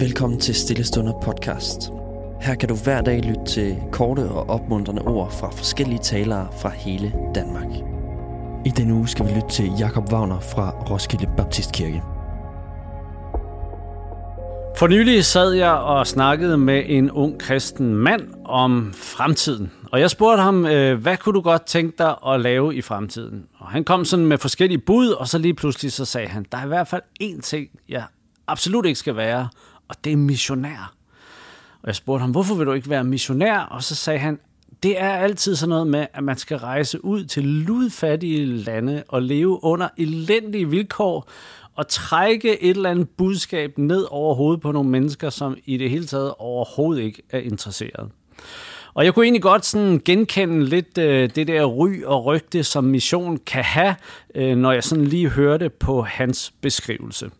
Velkommen til Stillestunder podcast. Her kan du hver dag lytte til korte og opmuntrende ord fra forskellige talere fra hele Danmark. I denne uge skal vi lytte til Jakob Wagner fra Roskilde Baptistkirke. For nylig sad jeg og snakkede med en ung kristen mand om fremtiden. Og jeg spurgte ham, øh, hvad kunne du godt tænke dig at lave i fremtiden? Og han kom sådan med forskellige bud, og så lige pludselig så sagde han, der er i hvert fald én ting, jeg absolut ikke skal være, og det er missionær. Og jeg spurgte ham, hvorfor vil du ikke være missionær? Og så sagde han, det er altid sådan noget med, at man skal rejse ud til ludfattige lande og leve under elendige vilkår og trække et eller andet budskab ned over hovedet på nogle mennesker, som i det hele taget overhovedet ikke er interesseret. Og jeg kunne egentlig godt sådan genkende lidt øh, det der ry og rygte, som mission kan have, øh, når jeg sådan lige hørte på hans beskrivelse.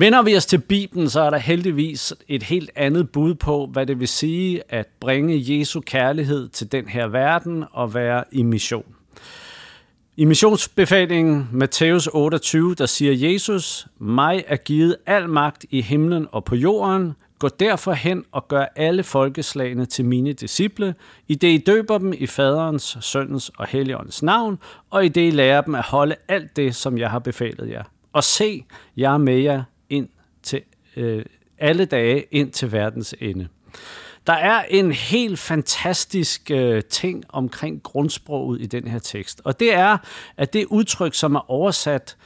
Vender vi os til Bibelen, så er der heldigvis et helt andet bud på, hvad det vil sige at bringe Jesu kærlighed til den her verden og være i mission. I missionsbefalingen Matthæus 28, der siger Jesus, mig er givet al magt i himlen og på jorden. Gå derfor hen og gør alle folkeslagene til mine disciple, i det I døber dem i faderens, søndens og helligåndens navn, og i det I lærer dem at holde alt det, som jeg har befalet jer. Og se, jeg er med jer til øh, alle dage ind til verdens ende. Der er en helt fantastisk øh, ting omkring grundsproget i den her tekst, og det er, at det udtryk, som er oversat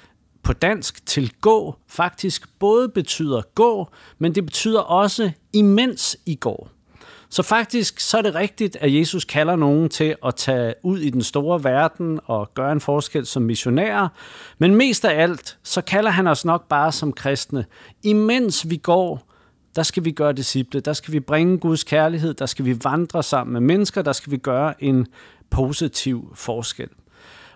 på dansk til gå, faktisk både betyder gå, men det betyder også imens I går. Så faktisk så er det rigtigt, at Jesus kalder nogen til at tage ud i den store verden og gøre en forskel som missionærer. Men mest af alt, så kalder han os nok bare som kristne. Imens vi går, der skal vi gøre disciple, der skal vi bringe Guds kærlighed, der skal vi vandre sammen med mennesker, der skal vi gøre en positiv forskel.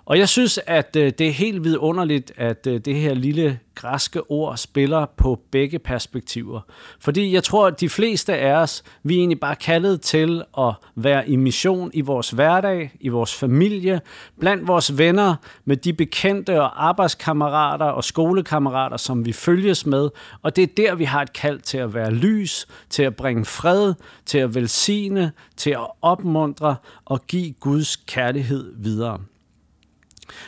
Og jeg synes, at øh, det er helt vidunderligt, at øh, det her lille græske ord spiller på begge perspektiver. Fordi jeg tror, at de fleste af os, vi er egentlig bare kaldet til at være i mission i vores hverdag, i vores familie, blandt vores venner, med de bekendte og arbejdskammerater og skolekammerater, som vi følges med. Og det er der, vi har et kald til at være lys, til at bringe fred, til at velsigne, til at opmuntre og give Guds kærlighed videre.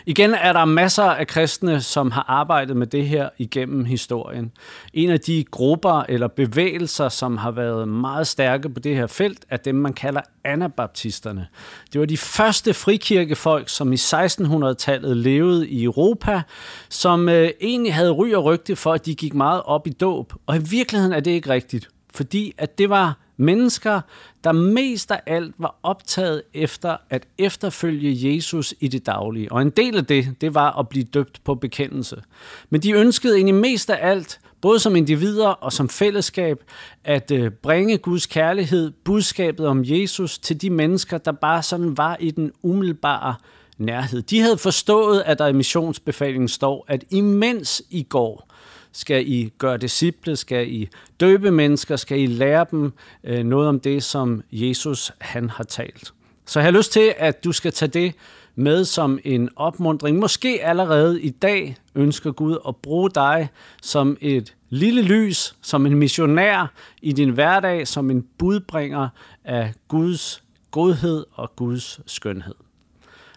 Igen er der masser af kristne, som har arbejdet med det her igennem historien. En af de grupper eller bevægelser, som har været meget stærke på det her felt, er dem, man kalder anabaptisterne. Det var de første frikirkefolk, som i 1600-tallet levede i Europa, som øh, egentlig havde ry og rygte for, at de gik meget op i dåb. Og i virkeligheden er det ikke rigtigt, fordi at det var Mennesker, der mest af alt var optaget efter at efterfølge Jesus i det daglige. Og en del af det, det var at blive døbt på bekendelse. Men de ønskede egentlig mest af alt, både som individer og som fællesskab, at øh, bringe Guds kærlighed, budskabet om Jesus til de mennesker, der bare sådan var i den umiddelbare nærhed. De havde forstået, at der i missionsbefalingen står, at imens I går, skal I gøre disciple? Skal I døbe mennesker? Skal I lære dem øh, noget om det, som Jesus han har talt? Så jeg har lyst til, at du skal tage det med som en opmundring. Måske allerede i dag ønsker Gud at bruge dig som et lille lys, som en missionær i din hverdag, som en budbringer af Guds godhed og Guds skønhed.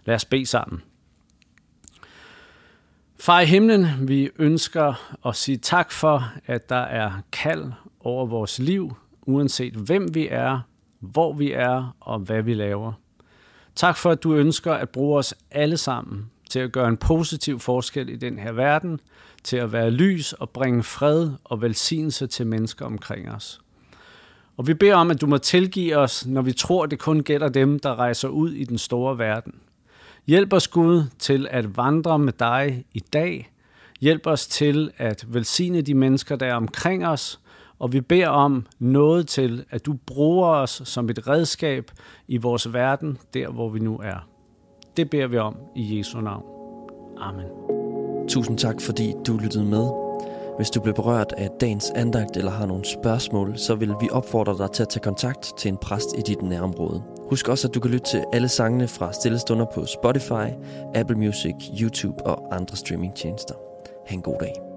Lad os bede sammen. Far i himlen, vi ønsker at sige tak for, at der er kald over vores liv, uanset hvem vi er, hvor vi er og hvad vi laver. Tak for, at du ønsker at bruge os alle sammen til at gøre en positiv forskel i den her verden, til at være lys og bringe fred og velsignelse til mennesker omkring os. Og vi beder om, at du må tilgive os, når vi tror, det kun gælder dem, der rejser ud i den store verden. Hjælp os Gud til at vandre med dig i dag. Hjælp os til at velsigne de mennesker, der er omkring os. Og vi beder om noget til, at du bruger os som et redskab i vores verden, der hvor vi nu er. Det beder vi om i Jesu navn. Amen. Tusind tak, fordi du lyttede med. Hvis du blev berørt af dagens andagt eller har nogle spørgsmål, så vil vi opfordre dig til at tage kontakt til en præst i dit nærområde. Husk også, at du kan lytte til alle sangene fra Stillestunder på Spotify, Apple Music, YouTube og andre streamingtjenester. Ha' en god dag.